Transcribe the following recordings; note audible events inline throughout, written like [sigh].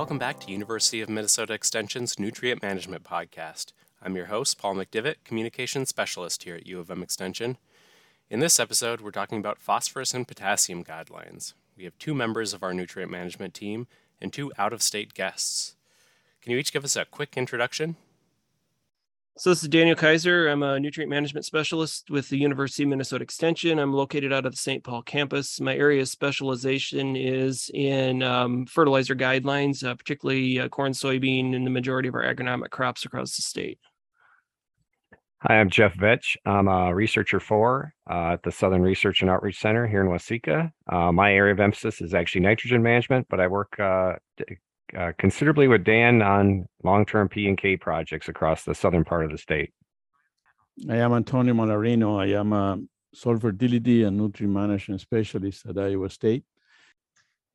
Welcome back to University of Minnesota Extension's Nutrient Management Podcast. I'm your host, Paul McDivitt, Communications Specialist here at U of M Extension. In this episode, we're talking about phosphorus and potassium guidelines. We have two members of our nutrient management team and two out of state guests. Can you each give us a quick introduction? So this is Daniel Kaiser. I'm a nutrient management specialist with the University of Minnesota Extension. I'm located out of the St. Paul campus. My area of specialization is in um, fertilizer guidelines, uh, particularly uh, corn, soybean, and the majority of our agronomic crops across the state. Hi, I'm Jeff Vetch. I'm a researcher for uh, at the Southern Research and Outreach Center here in Waseca. Uh, my area of emphasis is actually nitrogen management, but I work uh, uh, considerably with Dan on long-term P and K projects across the southern part of the state. I am Antonio Mallarino. I am a soil fertility and nutrient management specialist at Iowa State.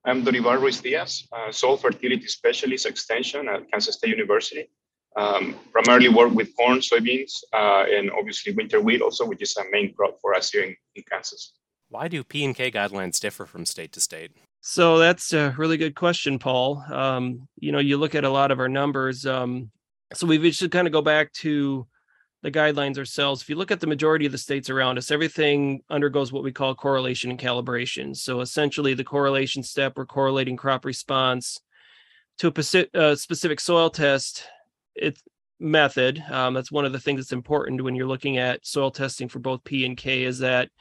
I'm Dorivar Ruiz Diaz, soil fertility specialist extension at Kansas State University. Um, primarily work with corn, soybeans, uh, and obviously winter wheat also, which is a main crop for us here in, in Kansas. Why do P and K guidelines differ from state to state? So that's a really good question, Paul. Um, you know, you look at a lot of our numbers. Um, so we should kind of go back to the guidelines ourselves. If you look at the majority of the states around us, everything undergoes what we call correlation and calibration. So essentially, the correlation step, we're correlating crop response to a uh, specific soil test. It's method. Um, that's one of the things that's important when you're looking at soil testing for both P and K is that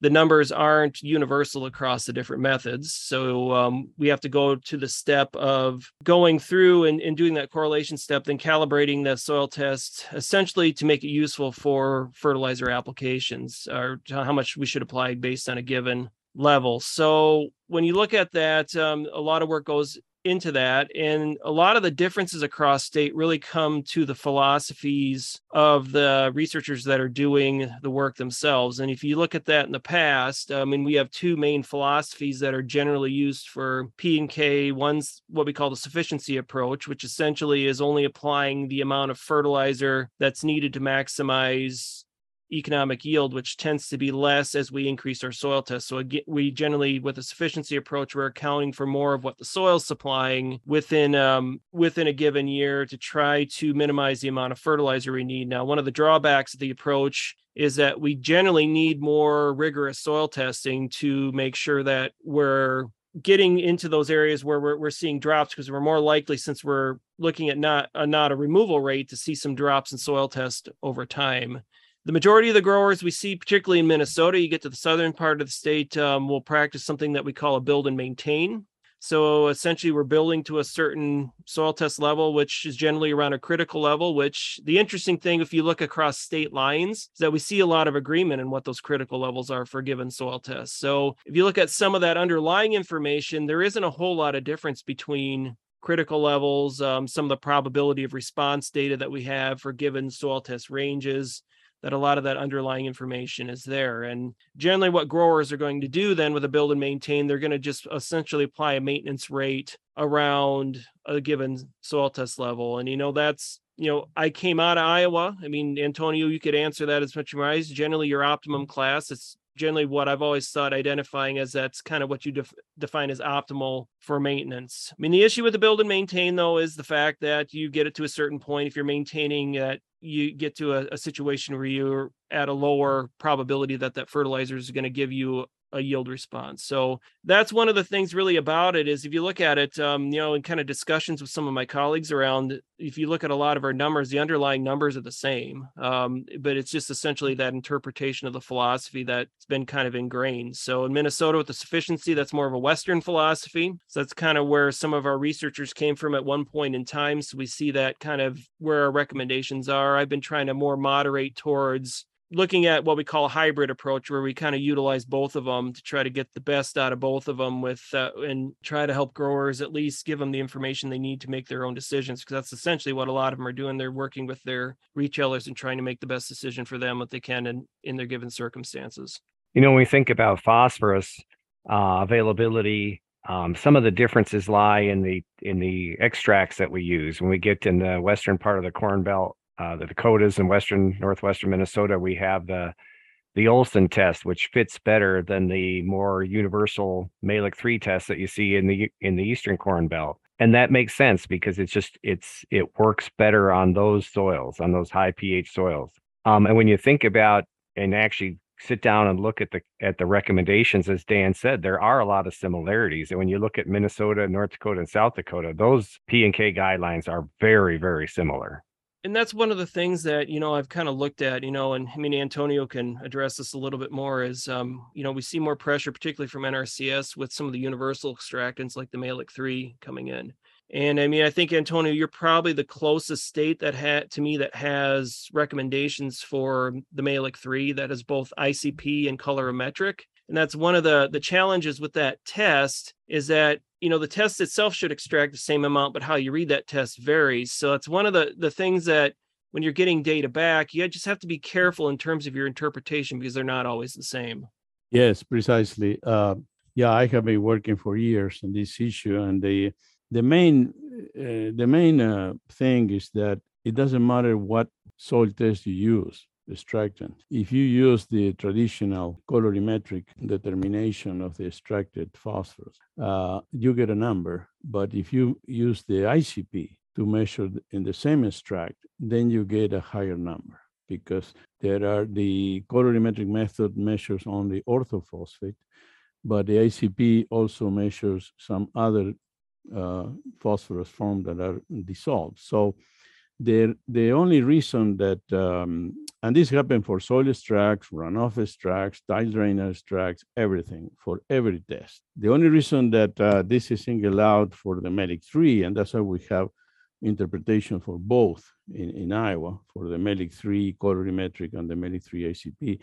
the numbers aren't universal across the different methods. So um, we have to go to the step of going through and, and, doing that correlation step, then calibrating the soil test essentially to make it useful for fertilizer applications or how much we should apply based on a given level. So when you look at that, um, a lot of work goes into that and a lot of the differences across state really come to the philosophies of the researchers that are doing the work themselves and if you look at that in the past i mean we have two main philosophies that are generally used for p and k. One's what we call the sufficiency approach which essentially is only applying the amount of fertilizer that's needed to maximize economic yield, which tends to be less as we increase our soil test. So we generally, with a sufficiency approach, we're accounting for more of what the soil's supplying within um, within a given year to try to minimize the amount of fertilizer we need. Now, one of the drawbacks of the approach is that we generally need more rigorous soil testing to make sure that we're getting into those areas where we're, we're seeing drops because we're more likely since we're looking at not a not a removal rate to see some drops in soil test over time the majority of the growers we see, particularly in Minnesota, you get to the southern part of the state, um, will practice something that we call a build and maintain. So essentially, we're building to a certain soil test level, which is generally around a critical level. Which the interesting thing, if you look across state lines, is that we see a lot of agreement in what those critical levels are for given soil test. So if you look at some of that underlying information, there isn't a whole lot of difference between critical levels, um, some of the probability of response data that we have for given soil test ranges, that a lot of that underlying information is there. And generally, what growers are going to do then with a build and maintain, they're going to just essentially apply a maintenance rate around a given soil test level. And, you know, that's, you know, I came out of Iowa. I mean, Antonio, you could answer that as much as I generally your optimum mm-hmm. class. It's generally what I've always thought identifying as that's kind of what you def- define as optimal for maintenance. I mean, the issue with the build and maintain though is the fact that you get it to a certain point if you're maintaining that you get to a, a situation where you're at a lower probability that that fertilizer is going to give you a yield response. So that's one of the things really about it is if you look at it, um, you know, in kind of discussions with some of my colleagues around, if you look at a lot of our numbers, the underlying numbers are the same, um, but it's just essentially that interpretation of the philosophy that's been kind of ingrained. So in Minnesota with the sufficiency, that's more of a Western philosophy. So that's kind of where some of our researchers came from at one point in time. So we see that kind of where our recommendations are. I've been trying to more moderate towards looking at what we call a hybrid approach where we kind of utilize both of them to try to get the best out of both of them with uh, and try to help growers at least give them the information they need to make their own decisions because that's essentially what a lot of them are doing. They're working with their retailers and trying to make the best decision for them what they can in, in their given circumstances. You know when we think about phosphorus uh, availability um, some of the differences lie in the in the extracts that we use. When we get in the western part of the corn belt uh, the Dakotas and western northwestern Minnesota, we have the the Olsen test, which fits better than the more universal Mehlich three test that you see in the in the eastern Corn Belt. and that makes sense because it's just it's it works better on those soils on those high ph soils. Um, and when you think about and actually sit down and look at the at the recommendations as dan said there are a lot of similarities. And when you look at minnesota north dakota and south dakota those p and k guidelines are very very similar and that's one of the things that you know I've kind of looked at, you know, and I mean Antonio can address this a little bit more. Is um, you know we see more pressure, particularly from NRCS, with some of the universal extractants like the Mehlich three coming in. And I mean, I think Antonio, you're probably the closest state that had to me that has recommendations for the Mehlich three that is both ICP and colorimetric. And that's one of the the challenges with that test is that you know the test itself should extract the same amount but how you read that test varies. So it's one of the the things that when you're getting data back you just have to be careful in terms of your interpretation because they're not always the same. Yes precisely. Uh, yeah i have been working for years on this issue and the the main uh, the main uh, thing is that it doesn't matter what soil test you use extractant. If you use the traditional colorimetric determination of the extracted phosphorus, uh, you get a number. But if you use the ICP to measure in the same extract, then you get a higher number because there are the colorimetric method measures only orthophosphate, but the ICP also measures some other uh, phosphorus form that are dissolved. So the the only reason that um, and this happened for soil extracts, runoff extracts, tile drainer extracts, everything for every test. The only reason that uh, this is singled out for the Mehlich 3, and that's why we have interpretation for both in, in Iowa, for the Mehlich 3 colorimetric and the Mehlich 3 ICP,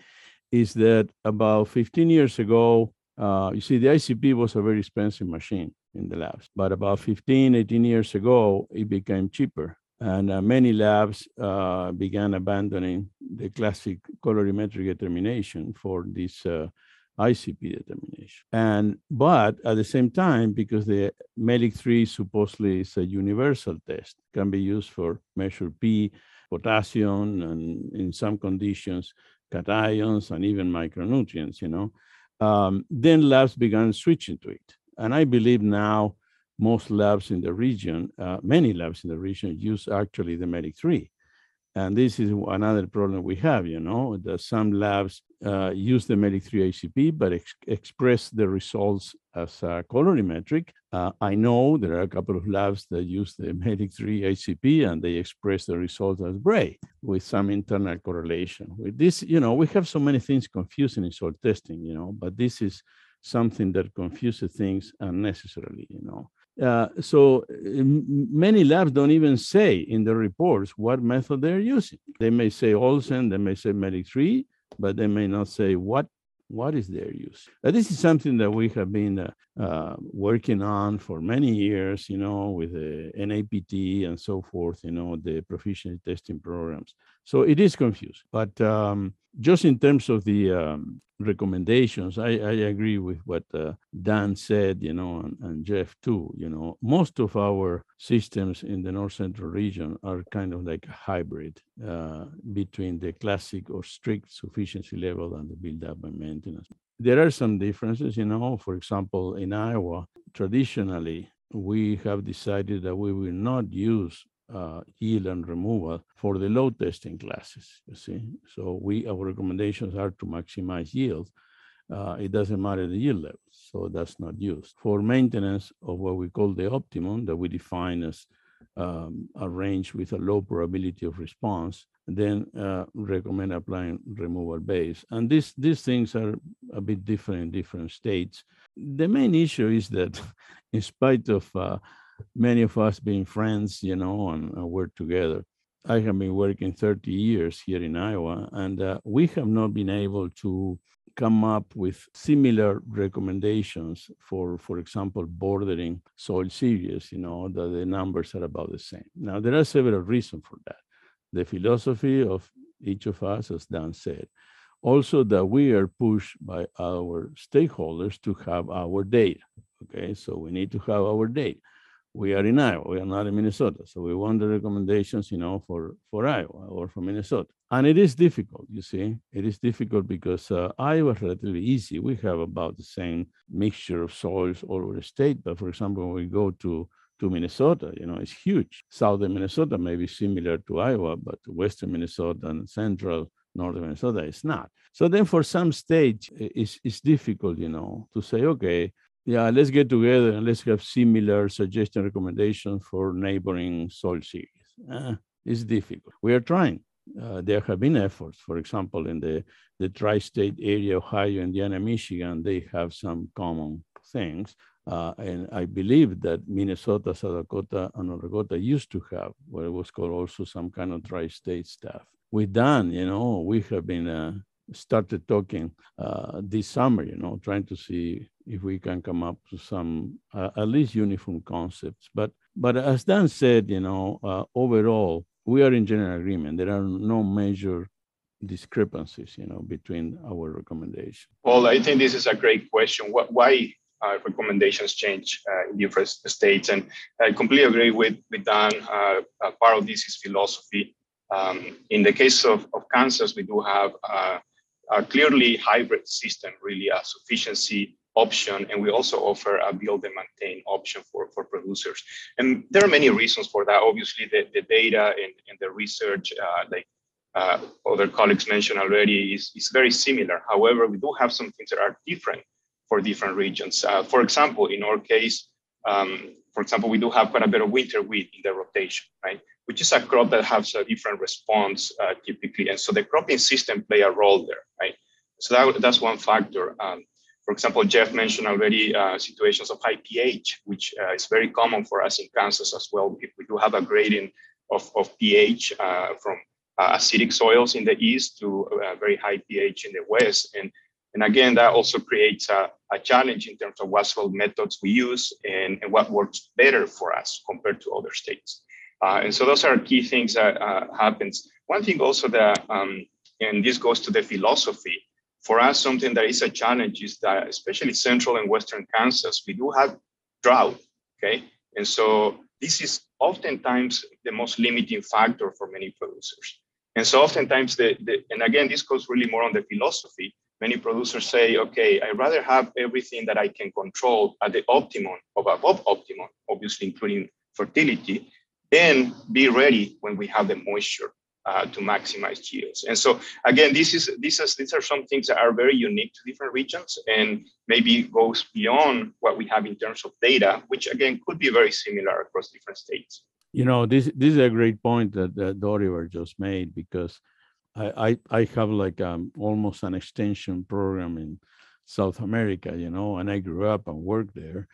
is that about 15 years ago, uh, you see, the ICP was a very expensive machine in the labs, but about 15, 18 years ago, it became cheaper and uh, many labs uh, began abandoning the classic colorimetric determination for this uh, ICP determination. And but at the same time, because the Mehlich 3 supposedly is a universal test, can be used for measure P, potassium, and in some conditions, cations and even micronutrients, you know. Um, then labs began switching to it. And I believe now most labs in the region, uh, many labs in the region use actually the Mehlich 3. And this is another problem we have, you know, that some labs uh, use the Mehlich 3 ICP, but ex express the results as a colorimetric. Uh, I know there are a couple of labs that use the Mehlich 3 ICP and they express the results as Bray with some internal correlation. With this, you know, we have so many things confusing in soil testing, you know, but this is something that confuses things unnecessarily, you know. Uh, so many labs don't even say in the reports what method they're using. They may say Olsen, they may say Mehlich 3, but they may not say what what is their use. Uh, this is something that we have been uh, uh, working on for many years, you know, with the NAPT and so forth, you know, the proficiency testing programs. So it is confused, but um, just in terms of the um, recommendations, I, I agree with what uh, Dan said, you know, and, and, Jeff too. You know, most of our systems in the North Central region are kind of like a hybrid uh, between the classic or strict sufficiency level and the build-up and maintenance. There are some differences, you know. For example, in Iowa, traditionally we have decided that we will not use uh, yield and removal for the load testing classes, you see. So we, our recommendations are to maximize yield. Uh, it doesn't matter the yield level, so that's not used. For maintenance of what we call the optimum that we define as um, a range with a low probability of response, then uh, recommend applying removal base. And these, these things are a bit different in different states. The main issue is that [laughs] in spite of uh, many of us being friends, you know, and uh, work together. I have been working 30 years here in Iowa, and uh, we have not been able to come up with similar recommendations for, for example, bordering soil series, you know, that the numbers are about the same. Now, there are several reasons for that. The philosophy of each of us, as Dan said, also that we are pushed by our stakeholders to have our data. Okay, so we need to have our data we are in Iowa, we are not in Minnesota. So we want the recommendations, you know, for, for Iowa or for Minnesota. And it is difficult, you see. It is difficult because uh, Iowa is relatively easy. We have about the same mixture of soils all over the state. But for example, when we go to to Minnesota. You know, it's huge. Southern Minnesota may be similar to Iowa, but western Minnesota and central northern Minnesota is not. So then for some states, it's, it's difficult, you know, to say, okay, yeah, let's get together and let's have similar suggestion recommendations for neighboring soil series. Uh, it's difficult. We are trying. Uh, there have been efforts, for example, in the, the tri-state area, Ohio, Indiana, Michigan, they have some common things. Uh, and I believe that Minnesota, South Dakota, and Dakota used to have what was called also some kind of tri-state staff. With Dan, you know, we have been uh, started talking uh, this summer, you know, trying to see if we can come up to some uh, at least uniform concepts. But but as Dan said, you know, uh, overall we are in general agreement. There are no major discrepancies, you know, between our recommendations. Well, I think this is a great question. What, why uh, recommendations change uh, in different states. And I completely agree with, with Dan. Uh, part of this is philosophy. Um, in the case of, of Kansas, we do have a clearly hybrid system, really a sufficiency option, and we also offer a build and maintain option for, for producers. And there are many reasons for that. Obviously, the, the data and, and the research, uh, like uh, other colleagues mentioned already, is, is very similar. However, we do have some things that are different for different regions. Uh, for example, in our case, um, for example, we do have quite a bit of winter wheat in the rotation, right? Which is a crop that has a different response uh, typically. And so the cropping system play a role there, right? So that, that's one factor. Um, for example, Jeff mentioned already uh, situations of high pH, which uh, is very common for us in Kansas as well. We, we do have a gradient of, of pH uh, from uh, acidic soils in the east to very high pH in the west. And and again, that also creates a, a challenge in terms of what soil methods we use and, and, what works better for us compared to other states. Uh, and so those are key things that uh, happens. One thing also that, um, and this goes to the philosophy, for us, something that is a challenge is that especially central and western Kansas, we do have drought, okay? And so this is oftentimes the most limiting factor for many producers. And so oftentimes, the, the and again, this goes really more on the philosophy, many producers say, okay, I'd rather have everything that I can control at the optimum or above optimum, obviously including fertility, then be ready when we have the moisture uh, to maximize yields. And so again, this is, this is, these are some things that are very unique to different regions and maybe goes beyond what we have in terms of data, which again could be very similar across different states. You know, this, this is a great point that, that Dorivar just made because I, I, have like um, almost an extension program in South America, you know, and I grew up and worked there.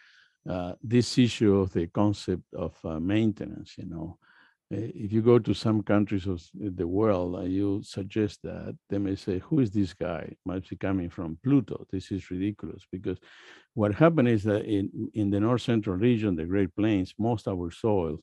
Uh, this issue of the concept of uh, maintenance, you know, eh, if you go to some countries of the world and you suggest that, they may say, who is this guy? Might be coming from Pluto. This is ridiculous because what happened is that in, in the north central region, the Great Plains, most of our soils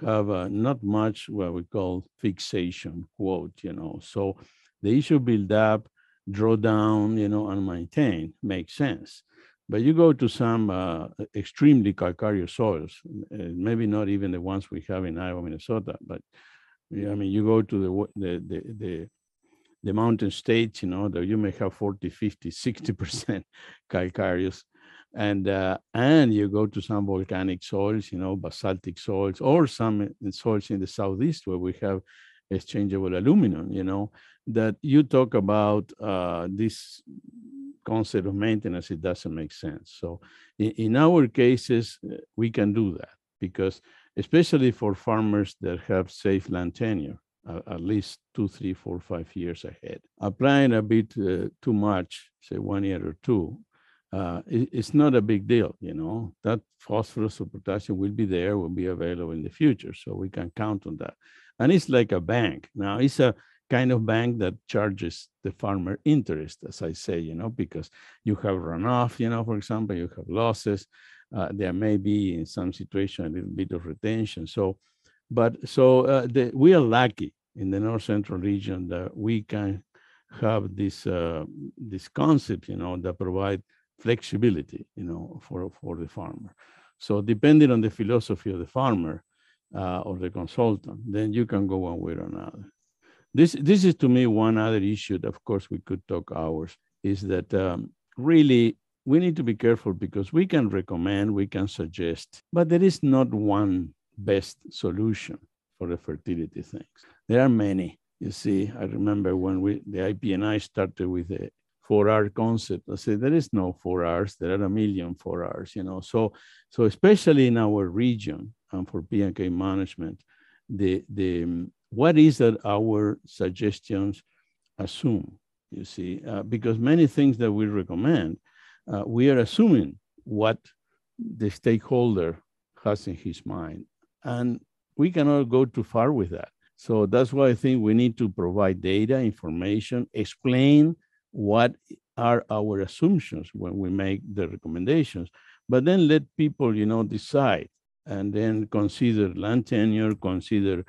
have uh, not much what we call fixation quote, you know. So the issue build up, draw down, you know, and maintain makes sense. But you go to some uh, extremely calcareous soils, maybe not even the ones we have in Iowa, Minnesota, but I mean, you go to the the the, the, the mountain states, you know, that you may have 40, 50, 60% [laughs] calcareous and uh, and you go to some volcanic soils, you know, basaltic soils, or some soils in the southeast where we have exchangeable aluminum, you know, that you talk about uh, this concept of maintenance, it doesn't make sense. So in, in our cases, uh, we can do that because especially for farmers that have safe land tenure, at least two, three, four, five years ahead. Applying a bit uh, too much, say one year or two, uh, it, it's not a big deal, you know, that phosphorus or potassium will be there, will be available in the future. So we can count on that. And it's like a bank. Now it's a kind of bank that charges the farmer interest, as I say, you know, because you have runoff, you know, for example, you have losses. Uh, there may be in some situation a little bit of retention. So, but so uh, the, we are lucky in the north central region that we can have this uh, this concept, you know, that provide flexibility, you know, for, for the farmer. So depending on the philosophy of the farmer uh, or the consultant, then you can go one way or another. This, this is to me one other issue that of course we could talk hours, is that um, really we need to be careful because we can recommend, we can suggest, but there is not one best solution for the fertility things. There are many. You see, I remember when we the IPNI started with the four R concept. I said there is no four R's. There are a million four R's. You know, so so especially in our region and for P&K management, the the what is that our suggestions assume? You see, uh, because many things that we recommend, uh, we are assuming what the stakeholder has in his mind, and we cannot go too far with that. So that's why I think we need to provide data, information, explain what are our assumptions when we make the recommendations, but then let people, you know, decide and then consider land tenure, consider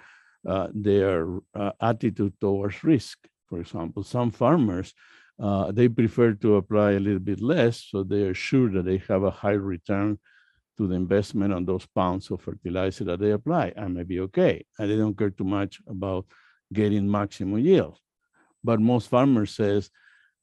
uh, their uh, attitude towards risk. For example, some farmers, uh, they prefer to apply a little bit less, so they are sure that they have a high return to the investment on those pounds of fertilizer that they apply. I may be okay. And they don't care too much about getting maximum yield. But most farmers says,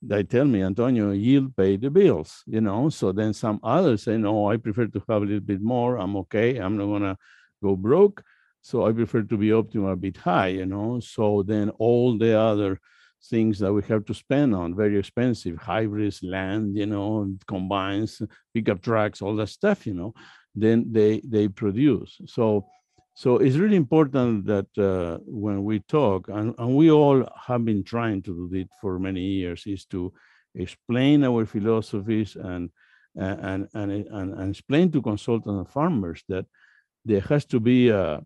they tell me, Antonio, yield pay the bills, you know. So then some others say, no, I prefer to have a little bit more. I'm okay. I'm not gonna go broke. So I prefer to be optimal a bit high, you know. So then all the other things that we have to spend on very expensive hybrids, land, you know, combines, pickup trucks, all that stuff, you know, then they they produce. So so it's really important that uh, when we talk, and, and we all have been trying to do it for many years, is to explain our philosophies and and and and, and explain to consultants and farmers that there has to be a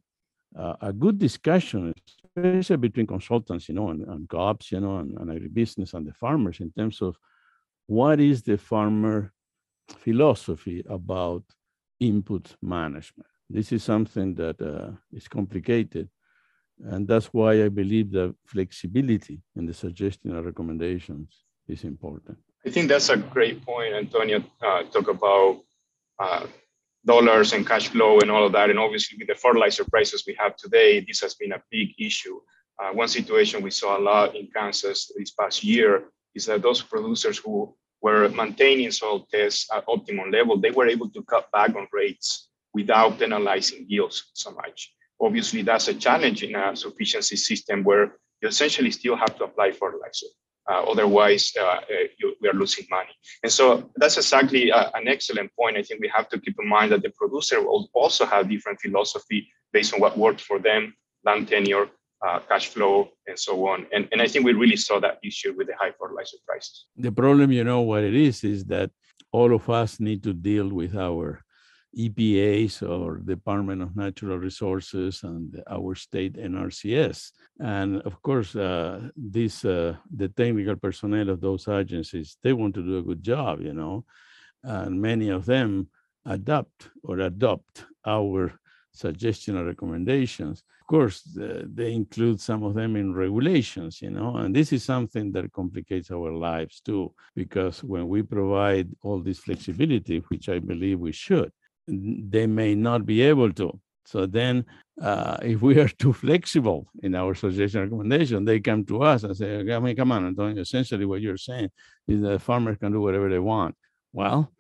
a good discussion, especially between consultants, you know, and, and co-ops, you know, and, and agribusiness and the farmers in terms of what is the farmer philosophy about input management. This is something that uh, is complicated. And that's why I believe that flexibility in the suggestion and recommendations is important. I think that's a great point, Antonio. Uh, talk about uh, dollars and cash flow and all of that. And obviously, with the fertilizer prices we have today, this has been a big issue. Uh, one situation we saw a lot in Kansas this past year is that those producers who were maintaining soil tests at optimum level, they were able to cut back on rates without penalizing yields so much. Obviously, that's a challenge in a sufficiency system where you essentially still have to apply fertilizer. Uh, otherwise, uh, uh, you, we are losing money. And so that's exactly uh, an excellent point. I think we have to keep in mind that the producer will also have different philosophy based on what worked for them, land tenure, uh, cash flow, and so on. And, and I think we really saw that issue with the high fertilizer prices. The problem, you know, what it is, is that all of us need to deal with our EPAs or Department of Natural Resources and our state NRCS. And of course, uh, this uh, the technical personnel of those agencies they want to do a good job, you know, and many of them adapt or adopt our suggestion or recommendations. Of course, uh, they include some of them in regulations, you know, and this is something that complicates our lives too, because when we provide all this flexibility, which I believe we should, they may not be able to. So then, uh, if we are [laughs] too flexible in our suggestion recommendation, they come to us and say, I mean, come on, Antonio, essentially what you're saying is that farmers can do whatever they want. Well,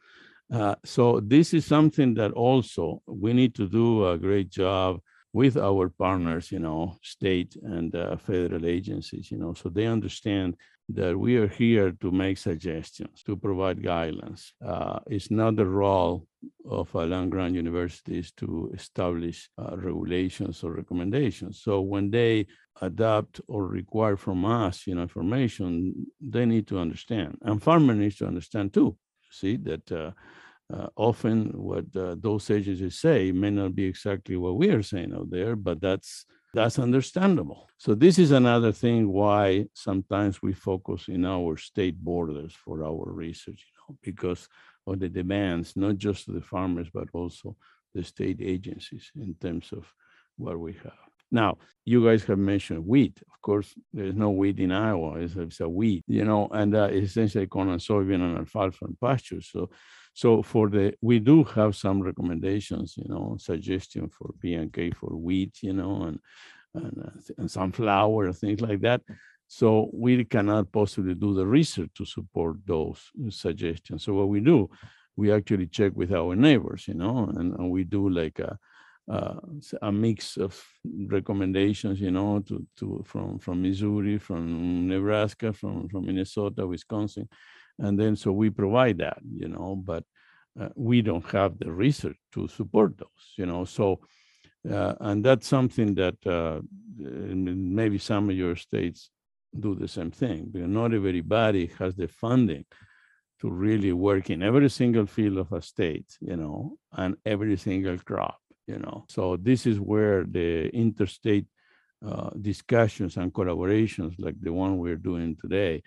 uh, so this is something that also we need to do a great job with our partners, you know, state and uh, federal agencies, you know, so they understand that we are here to make suggestions, to provide guidance. Uh, it's not the role of a land grant universities to establish uh, regulations or recommendations. So when they adapt or require from us, you know, information, they need to understand, and farmer needs to understand too. See that uh, uh, often what uh, those agencies say may not be exactly what we are saying out there, but that's that's understandable. So this is another thing why sometimes we focus in our state borders for our research, you know, because of the demands, not just the farmers, but also the state agencies in terms of what we have. Now, you guys have mentioned wheat. Of course, there's no wheat in Iowa. It's, it's a wheat, you know, and uh, essentially corn and soybean and alfalfa and pasture. So, so for the, we do have some recommendations, you know, suggestion for P and K for wheat, you know, and and, uh, and sunflower, things like that. So we cannot possibly do the research to support those suggestions. So what we do, we actually check with our neighbors, you know, and, and we do like a, a mix of recommendations, you know, to, to from from Missouri, from Nebraska, from from Minnesota, Wisconsin, and then so we provide that, you know, but uh, we don't have the research to support those, you know, so. Uh, and that's something that uh, maybe some of your states do the same thing because not everybody has the funding to really work in every single field of a state, you know, and every single crop, you know. So this is where the interstate uh, discussions and collaborations like the one we're doing today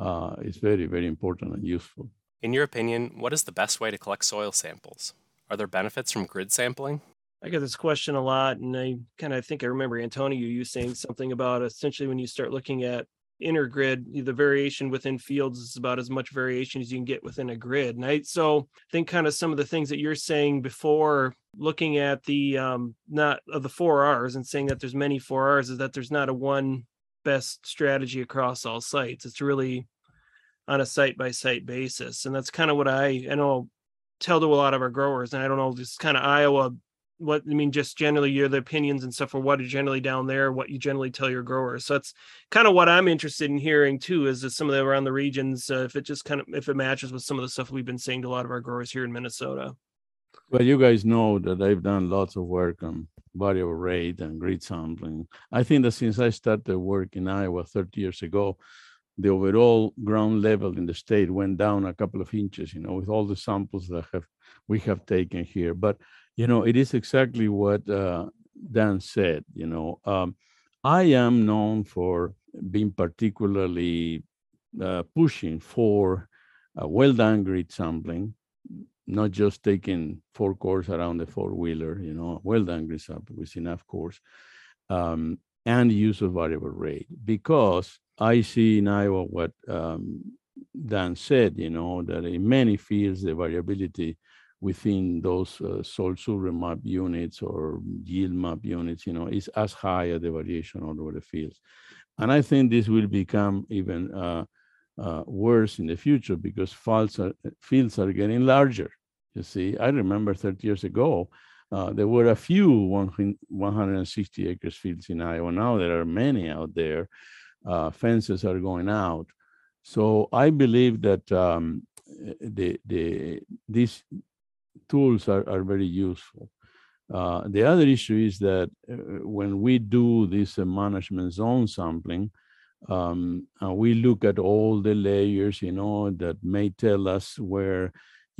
uh, is very, very important and useful. In your opinion, what is the best way to collect soil samples? Are there benefits from grid sampling? I get this question a lot, and I kind of think I remember Antonio you saying something about essentially when you start looking at intergrid, the variation within fields is about as much variation as you can get within a grid. And I so I think kind of some of the things that you're saying before looking at the um not of the four R's and saying that there's many four R's is that there's not a one best strategy across all sites. It's really on a site by site basis. And that's kind of what I I know tell to a lot of our growers. And I don't know, just kind of Iowa what I mean, just generally your the opinions and stuff, or what are generally down there, what you generally tell your growers. So that's kind of what I'm interested in hearing too. Is some of the around the regions, uh, if it just kind of if it matches with some of the stuff we've been saying to a lot of our growers here in Minnesota. Well, you guys know that I've done lots of work on variable rate and grid sampling. I think that since I started work in Iowa 30 years ago, the overall ground level in the state went down a couple of inches, you know, with all the samples that have we have taken here. But you know, it is exactly what uh, Dan said. You know, um, I am known for being particularly uh, pushing for uh, well done grid sampling, not just taking four cores around the four wheeler, you know, well done sampling with enough cores, um, and use of variable rate. Because I see in Iowa what um, Dan said, you know, that in many fields the variability within those uh, soil survey map units or yield map units, you know, is as high as the variation all over the fields. And I think this will become even uh, uh, worse in the future because are, fields are getting larger. You see, I remember 30 years ago, uh, there were a few 160 acres fields in Iowa. Now there are many out there. Uh, fences are going out. So I believe that um, the the this tools are, are very useful. Uh, the other issue is that uh, when we do this management zone sampling, um, we look at all the layers, you know, that may tell us where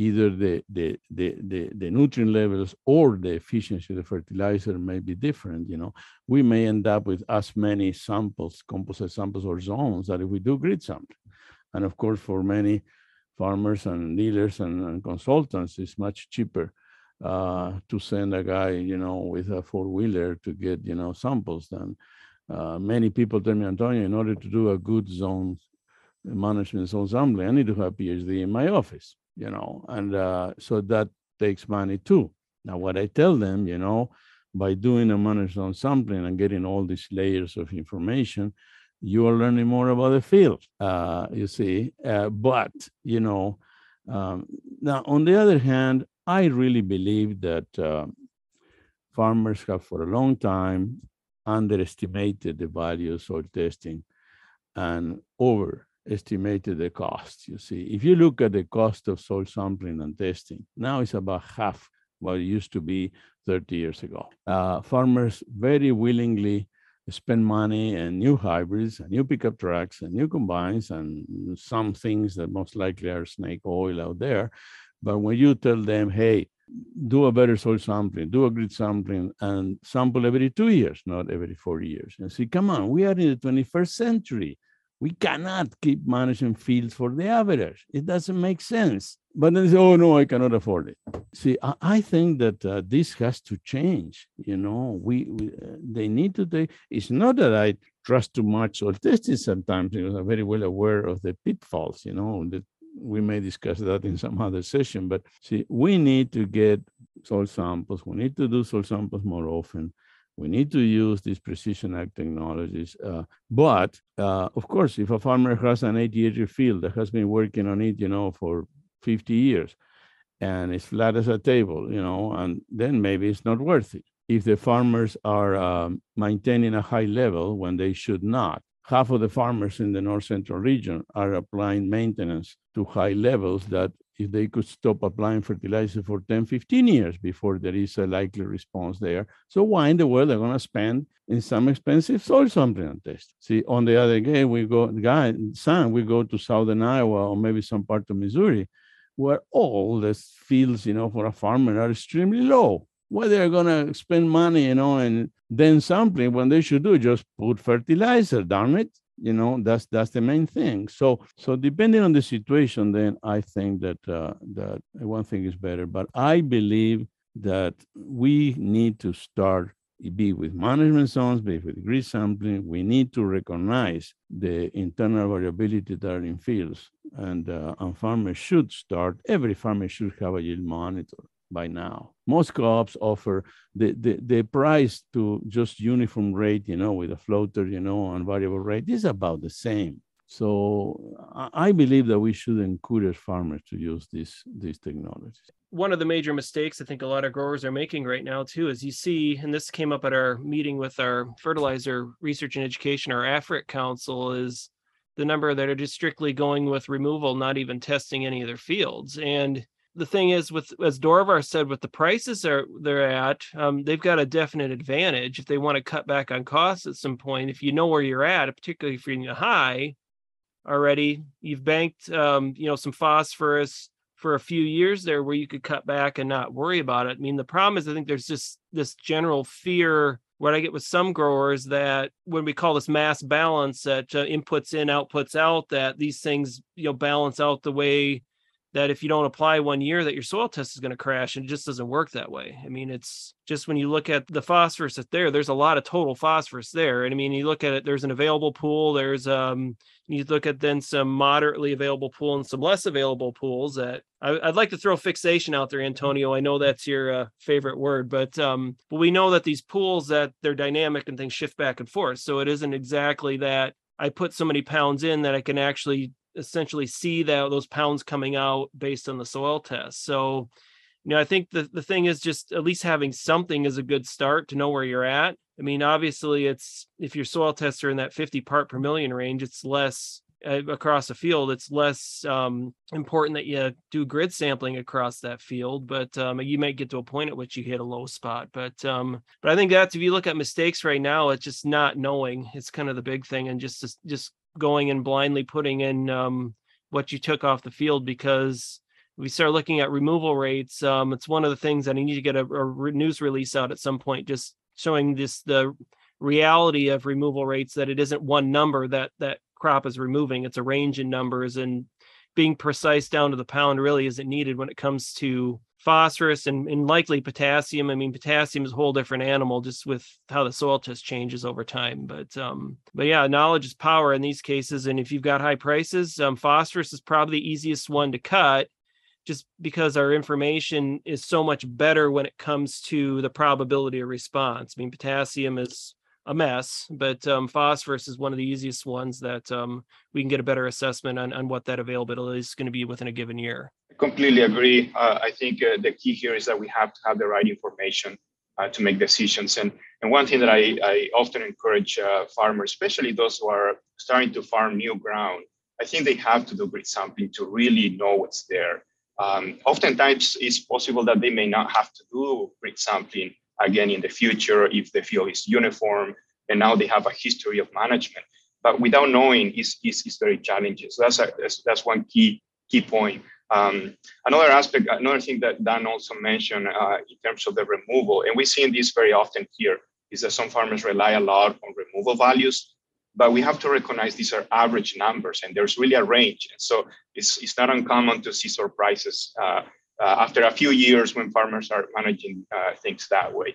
either the, the, the, the, the nutrient levels or the efficiency of the fertilizer may be different, you know. We may end up with as many samples, composite samples or zones that if we do grid sampling. And of course, for many farmers and dealers and, and consultants, it's much cheaper uh, to send a guy, you know, with a four wheeler to get, you know, samples than uh, many people tell me, Antonio, in order to do a good zone management zone sampling, I need to have a PhD in my office, you know, and uh, so that takes money too. Now, what I tell them, you know, by doing a zone sampling and getting all these layers of information, you are learning more about the field, uh, you see. Uh, but, you know, um, now on the other hand, I really believe that uh, farmers have for a long time underestimated the value of soil testing and overestimated the cost. You see, if you look at the cost of soil sampling and testing, now it's about half what it used to be 30 years ago. Uh, farmers very willingly spend money and new hybrids and new pickup trucks and new combines and some things that most likely are snake oil out there. But when you tell them, hey, do a better soil sampling, do a grid sampling, and sample every two years, not every four years. And see, come on, we are in the 21st century. We cannot keep managing fields for the average. It doesn't make sense. But then they say, oh, no, I cannot afford it. See, I, I think that uh, this has to change. You know, we, we uh, they need to take, it's not that I trust too much or testing sometimes, because I'm very well aware of the pitfalls, you know, that we may discuss that in some other session. But see, we need to get soil samples. We need to do soil samples more often We need to use these precision ag technologies. Uh, but uh, of course, if a farmer has an 80 acre field that has been working on it, you know, for 50 years, and it's flat as a table, you know, and then maybe it's not worth it. If the farmers are um, maintaining a high level when they should not, half of the farmers in the north central region are applying maintenance to high levels that if they could stop applying fertilizer for 10, 15 years before there is a likely response there. So why in the world they're going to spend in some expensive soil sampling test? See, on the other hand, we go, guy, son, we go to southern Iowa or maybe some part of Missouri, where all the fields, you know, for a farmer are extremely low. Why they're going to spend money, you know, and then sampling when they should do just put fertilizer, darn it you know that's that's the main thing so so depending on the situation then i think that uh, that one thing is better but i believe that we need to start be with management zones, be with grid sampling. We need to recognize the internal variability that are in fields, and, uh, and farmers should start. Every farmer should have a yield monitor by now. Most co-ops offer the, the, the price to just uniform rate, you know, with a floater, you know, and variable rate is about the same. So I believe that we should encourage farmers to use these these technologies. One of the major mistakes I think a lot of growers are making right now too is you see, and this came up at our meeting with our fertilizer research and education, our AFREC council, is the number that are just strictly going with removal, not even testing any of their fields. And the thing is with as Dorivar said with the prices are they're at um, they've got a definite advantage if they want to cut back on costs at some point. If you know where you're at particularly if you're in a high already you've banked um, you know some phosphorus for a few years there where you could cut back and not worry about it. I mean the problem is i think there's just this general fear what I get with some growers that when we call this mass balance that uh, inputs in, outputs out, that these things you know balance out the way that if you don't apply one year that your soil test is going to crash and it just doesn't work that way. I mean it's just when you look at the phosphorus that's there there's a lot of total phosphorus there and i mean you look at it there's an available pool there's um you look at then some moderately available pool and some less available pools that I, would like to throw fixation out there antonio. I know that's your uh, favorite word but um but we know that these pools that they're dynamic and things shift back and forth so it isn't exactly that I put so many pounds in that I can actually essentially see that those pounds coming out based on the soil test. So, you know, I think the, the thing is just at least having something is a good start to know where you're at. I mean, obviously, it's if your soil tests are in that 50 part per million range, it's less uh, across the field. It's less um, important that you do grid sampling across that field, but um, you might get to a point at which you hit a low spot. But um, but I think that's if you look at mistakes right now, it's just not knowing. It's kind of the big thing, and just just going and blindly putting in um, what you took off the field because we start looking at removal rates. Um, it's one of the things that I need to get a, a, news release out at some point, just showing this the reality of removal rates that it isn't one number that that crop is removing. It's a range in numbers and being precise down to the pound really isn't needed when it comes to phosphorus and, and likely potassium. I mean, potassium is a whole different animal just with how the soil test changes over time. But um, but yeah, knowledge is power in these cases. And if you've got high prices, um, phosphorus is probably the easiest one to cut just because our information is so much better when it comes to the probability of response. I mean, potassium is a mess, but um, phosphorus is one of the easiest ones that um, we can get a better assessment on, on what that availability is going to be within a given year. I completely agree. Uh, I think uh, the key here is that we have to have the right information uh, to make decisions. And, and one thing that I, I often encourage uh, farmers, especially those who are starting to farm new ground, I think they have to do grid sampling to really know what's there. Um, oftentimes, it's possible that they may not have to do grid sampling again in the future if the field is uniform and now they have a history of management. But without knowing is is, is very challenging. So that's, a, that's that's one key key point. Um, another aspect, another thing that Dan also mentioned uh, in terms of the removal, and we've seen this very often here, is that some farmers rely a lot on removal values, but we have to recognize these are average numbers and there's really a range. And so it's, it's not uncommon to see surprises uh, uh, after a few years when farmers are managing uh, things that way.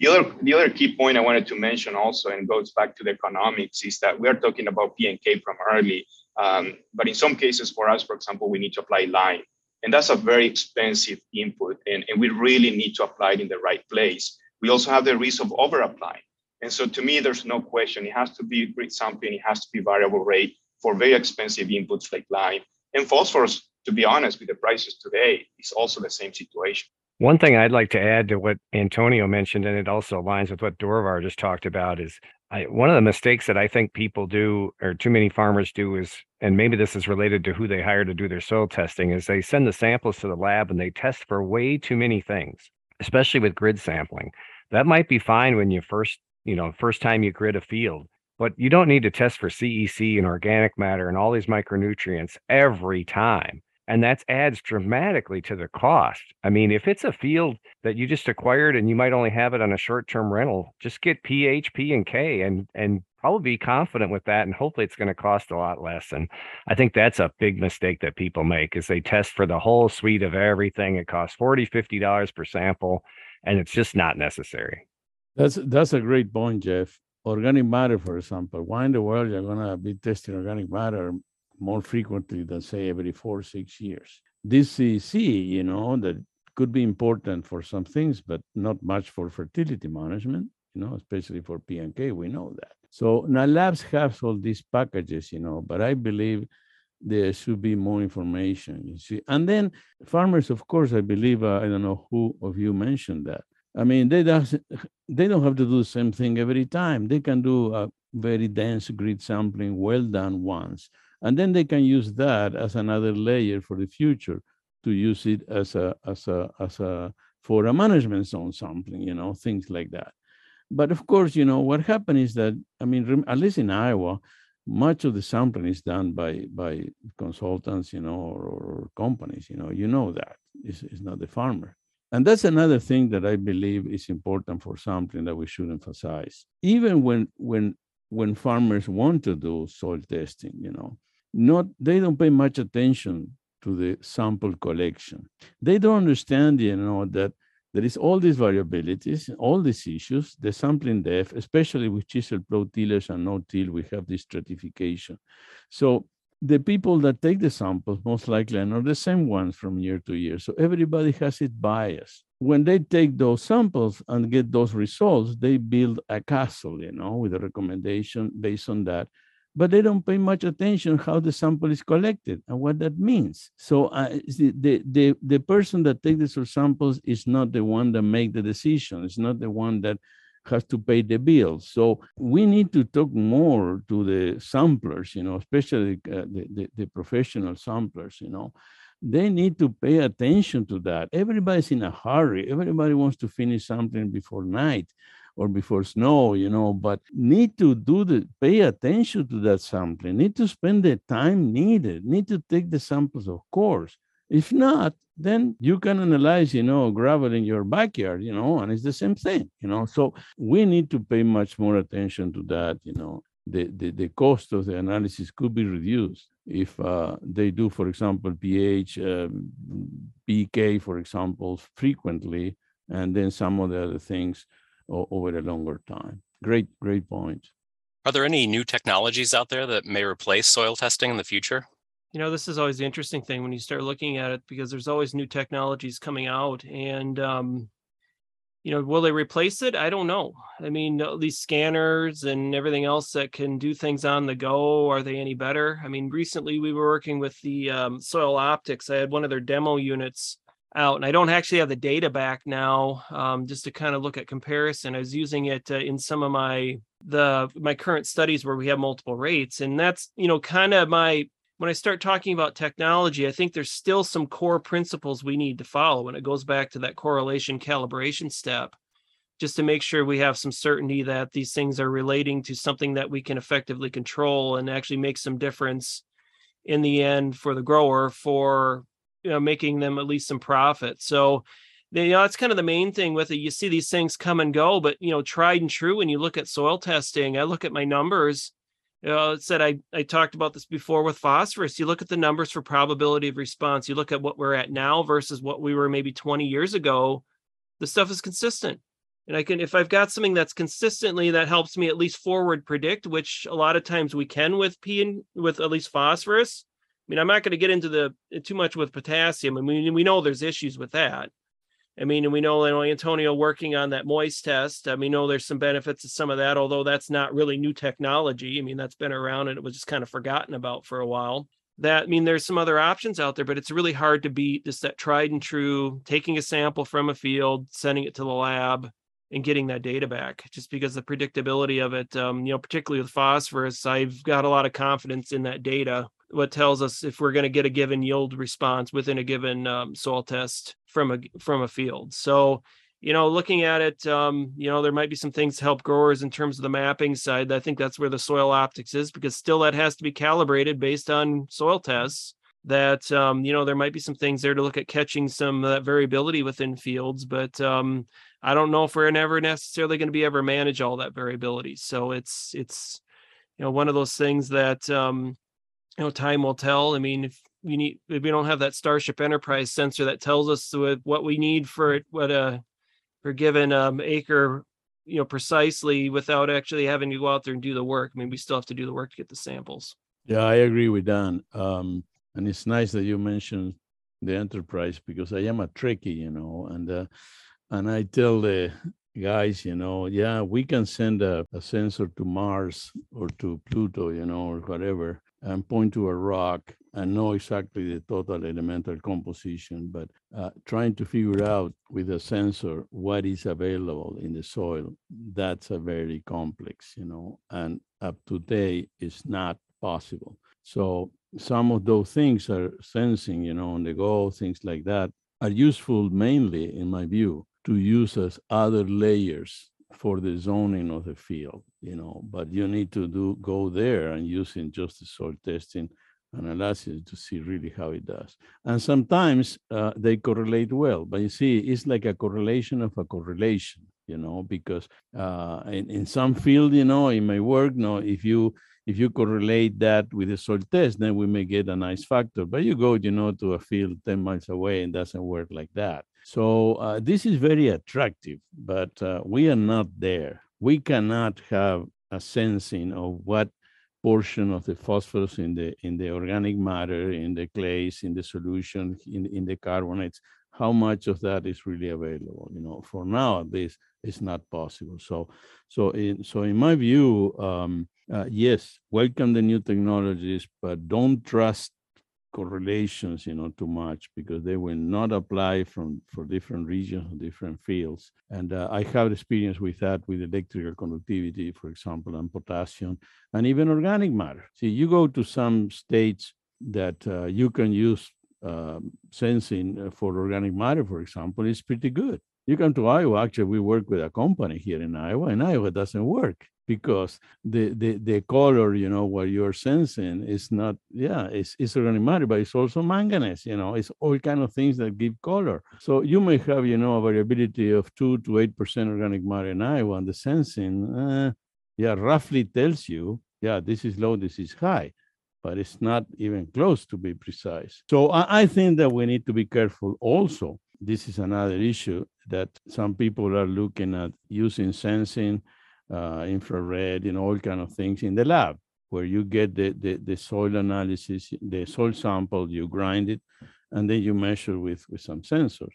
The other, the other key point I wanted to mention also, and goes back to the economics, is that we are talking about P&K primarily, um, but in some cases for us, for example, we need to apply lime. And that's a very expensive input, and, and we really need to apply it in the right place. We also have the risk of over applying. And so to me, there's no question. It has to be sampling. It has to be variable rate for very expensive inputs like lime. And phosphorus, to be honest, with the prices today, is also the same situation. One thing I'd like to add to what Antonio mentioned, and it also aligns with what Dorivar just talked about, is I, one of the mistakes that I think people do, or too many farmers do, is, and maybe this is related to who they hire to do their soil testing, is they send the samples to the lab and they test for way too many things, especially with grid sampling. That might be fine when you first, you know, first time you grid a field, but you don't need to test for CEC and organic matter and all these micronutrients every time and that adds dramatically to the cost. I mean, if it's a field that you just acquired and you might only have it on a short-term rental, just get pH, P, and K, and and probably be confident with that, and hopefully it's going to cost a lot less. And I think that's a big mistake that people make is they test for the whole suite of everything. It costs 40 50 dollars per sample, and it's just not necessary. That's that's a great point, Jeff. Organic matter, for example. Why in the world you're gonna be testing organic matter more frequently than say every four or six years. This CEC, you know, that could be important for some things, but not much for fertility management. You know, especially for P and K, we know that. So now labs have all these packages, you know, but I believe there should be more information. You see, and then farmers, of course, I believe uh, I don't know who of you mentioned that. I mean, they don't they don't have to do the same thing every time. They can do a very dense grid sampling, well done once, and then they can use that as another layer for the future to use it as a as a as a for a management zone sampling you know things like that. But of course you know what happened is that i mean at least in iowa much of the sampling is done by by consultants you know or, or companies you know you know that it's, it's not the farmer. And that's another thing that i believe is important for sampling that we should emphasize. Even when when when farmers want to do soil testing you know not they don't pay much attention to the sample collection. They don't understand, you know, that there is all these variabilities, all these issues, the sampling depth, especially with chisel plow tillers and no till, we have this stratification. So the people that take the samples most likely are the same ones from year to year. So everybody has its bias. When they take those samples and get those results, they build a castle, you know, with a recommendation based on that but they don't pay much attention how the sample is collected and what that means. So uh, the, the, the person that takes the samples is not the one that make the decision. It's not the one that has to pay the bill. So we need to talk more to the samplers, you know, especially uh, the, the, the professional samplers, you know. They need to pay attention to that. Everybody's in a hurry. Everybody wants to finish something before night or before snow, you know, but need to do the pay attention to that sampling, need to spend the time needed, need to take the samples, of course. If not, then you can analyze, you know, gravel in your backyard, you know, and it's the same thing, you know. So we need to pay much more attention to that, you know. The, the, the cost of the analysis could be reduced if uh, they do, for example, pH, um, pK, for example, frequently, and then some of the other things over a longer time. Great, great point. Are there any new technologies out there that may replace soil testing in the future? You know, this is always the interesting thing when you start looking at it because there's always new technologies coming out. And, um, you know, will they replace it? I don't know. I mean, these scanners and everything else that can do things on the go, are they any better? I mean, recently we were working with the um, SoilOptix. I had one of their demo units out and i don't actually have the data back now um, just to kind of look at comparison. I was using it uh, in some of my the my current studies where we have multiple rates and that's you know kind of my when i start talking about technology i think there's still some core principles we need to follow and it goes back to that correlation calibration step just to make sure we have some certainty that these things are relating to something that we can effectively control and actually make some difference in the end for the grower for you know making them at least some profit so you know that's kind of the main thing with it you see these things come and go but you know tried and true when you look at soil testing i look at my numbers you know, it said I, I talked about this before with phosphorus. You look at the numbers for probability of response. You look at what we're at now versus what we were maybe 20 years ago. The stuff is consistent. And I can, if I've got something that's consistently that helps me at least forward predict, which a lot of times we can with P and with at least phosphorus, mean, I'm not going to get into the too much with potassium. I mean, we know there's issues with that, I mean, and we know, you know Antonio working on that moist test. I mean, know there's some benefits to some of that, although that's not really new technology. I mean, that's been around and it was just kind of forgotten about for a while. That I mean, there's some other options out there, but it's really hard to beat just that tried and true, taking a sample from a field, sending it to the lab, and getting that data back. Just because the predictability of it, um, you know, particularly with phosphorus, I've got a lot of confidence in that data what tells us if we're going to get a given yield response within a given um, soil test from a from a field. So, you know, looking at it, um, you know, there might be some things to help growers in terms of the mapping side. I think that's where the SoilOptix is because still that has to be calibrated based on soil tests. That um, you know, there might be some things there to look at catching some of that variability within fields, but um, I don't know if we're never necessarily going to be ever manage all that variability. So it's it's you know one of those things that um, you know time will tell. I mean if we need if we don't have that starship enterprise sensor that tells us what we need for what a for given um, acre you know precisely without actually having to go out there and do the work i mean we still have to do the work to get the samples. Yeah i agree with dan um, and it's nice that you mentioned the enterprise because i am a Trekkie you know and uh, and i tell the guys you know yeah we can send a, a sensor to mars or to pluto you know or whatever and point to a rock and know exactly the total elemental composition, but uh, trying to figure out with a sensor what is available in the soil, that's a very complex, you know, and up to date is not possible. So some of those things are sensing, you know, on the go, things like that are useful mainly, in my view, to use as other layers for the zoning of the field, you know, but you need to do go there and using just the soil testing analysis to see really how it does. And sometimes uh, they correlate well, but you see, it's like a correlation of a correlation, you know, because uh, in, in some field, you know, it may work, know, if you if you correlate that with the soil test, then we may get a nice factor. But you go, you know, to a field 10 miles away and doesn't work like that. So uh, this is very attractive, but uh, we are not there. We cannot have a sensing of what portion of the phosphorus in the in the organic matter, in the clays, in the solution, in, in the carbonates, how much of that is really available. You know, for now, this is not possible. So, so in so in my view, um, uh, yes, welcome the new technologies, but don't trust correlations, you know, too much because they will not apply from for different regions or different fields. And uh, I have experience with that with electrical conductivity, for example, and potassium, and even organic matter. See, you go to some states that uh, you can use uh, sensing for organic matter, for example, is pretty good. You come to Iowa, actually, we work with a company here in Iowa, and Iowa doesn't work because the, the the color you know what you're sensing is not yeah it's, it's organic matter but it's also manganese you know it's all kind of things that give color. So you may have you know a variability of 2 to 8 percent organic matter in iowa and the sensing uh, yeah roughly tells you yeah this is low this is high but it's not even close to be precise. So I think that we need to be careful also this is another issue that some people are looking at using sensing uh, infrared, and all kind of things in the lab where you get the, the, the soil analysis, the soil sample, you grind it, and then you measure with, with some sensors.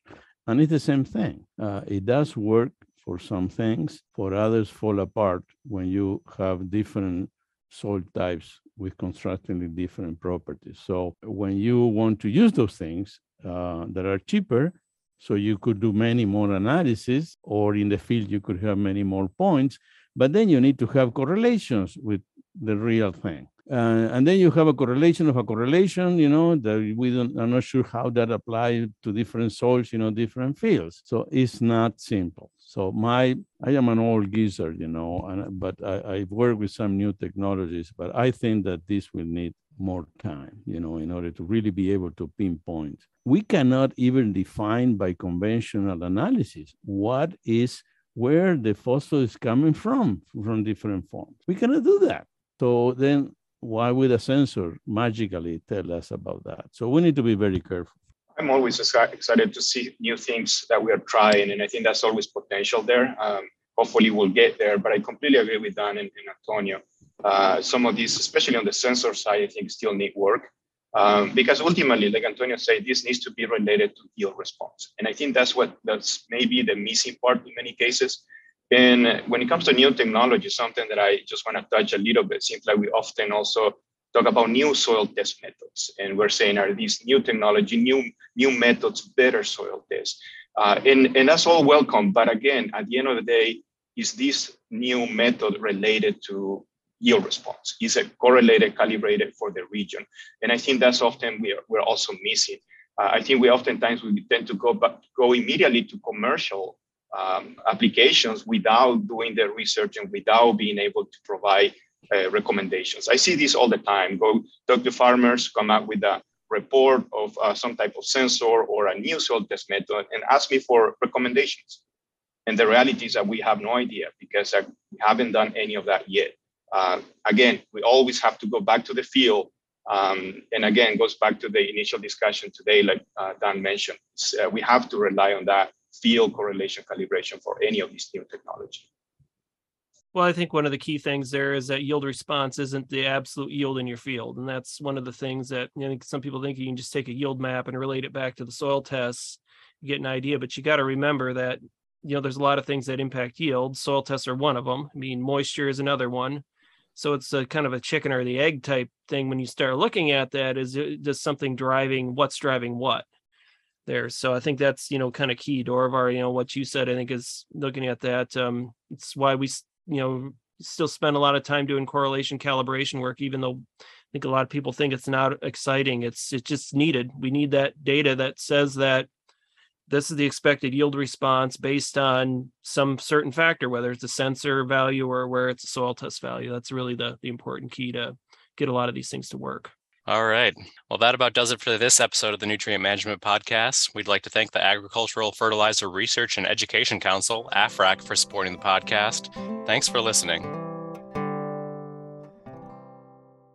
And it's the same thing. Uh, it does work for some things, for others fall apart when you have different soil types with constructively different properties. So when you want to use those things uh, that are cheaper, so you could do many more analysis, or in the field you could have many more points, but then you need to have correlations with the real thing. Uh, and then you have a correlation of a correlation, you know, that we don't, I'm not sure how that applies to different soils, you know, different fields. So it's not simple. So my, I am an old geezer, you know, and, but I, I've worked with some new technologies, but I think that this will need more time, you know, in order to really be able to pinpoint. We cannot even define by conventional analysis what is where the phosphorus is coming from, from different forms. We cannot do that. So then why would a sensor magically tell us about that? So we need to be very careful. I'm always excited to see new things that we are trying, and I think that's always potential there. Um, hopefully, we'll get there. But I completely agree with Dan and, and Antonio. Uh, some of these, especially on the sensor side, I think still need work. Um, because ultimately, like Antonio said, this needs to be related to yield response. And I think that's what that's maybe the missing part in many cases. And when it comes to new technology, something that I just want to touch a little bit, seems like we often also talk about new soil test methods. And we're saying, are these new technology, new, new methods, better soil tests? Uh, and, and that's all welcome. But again, at the end of the day, is this new method related to yield response? Is it correlated, calibrated for the region? And I think that's often we're, we're also missing. Uh, I think we oftentimes we tend to go back, go immediately to commercial um, applications without doing the research and without being able to provide uh, recommendations. I see this all the time. Go talk to farmers, come up with a report of uh, some type of sensor or a new soil test method and ask me for recommendations. And the reality is that we have no idea because uh, we haven't done any of that yet. Uh, again, we always have to go back to the field. Um, and again, goes back to the initial discussion today, like uh, Dan mentioned. Uh, we have to rely on that field correlation calibration for any of these new technology. Well, I think one of the key things there is that yield response isn't the absolute yield in your field. And that's one of the things that you know, some people think you can just take a yield map and relate it back to the soil tests, get an idea. But you got to remember that, you know, there's a lot of things that impact yield. Soil tests are one of them. I mean, moisture is another one. So it's a kind of a chicken or the egg type thing when you start looking at that is just something driving what's driving what there. So I think that's, you know, kind of key. Dorivar, you know, what you said, I think is looking at that. Um, it's why we you know still spend a lot of time doing correlation calibration work even though i think a lot of people think it's not exciting it's it's just needed we need that data that says that this is the expected yield response based on some certain factor whether it's a sensor value or where it's a soil test value that's really the the important key to get a lot of these things to work all right. Well, that about does it for this episode of the Nutrient Management Podcast. We'd like to thank the Agricultural Fertilizer Research and Education Council, AFREC, for supporting the podcast. Thanks for listening.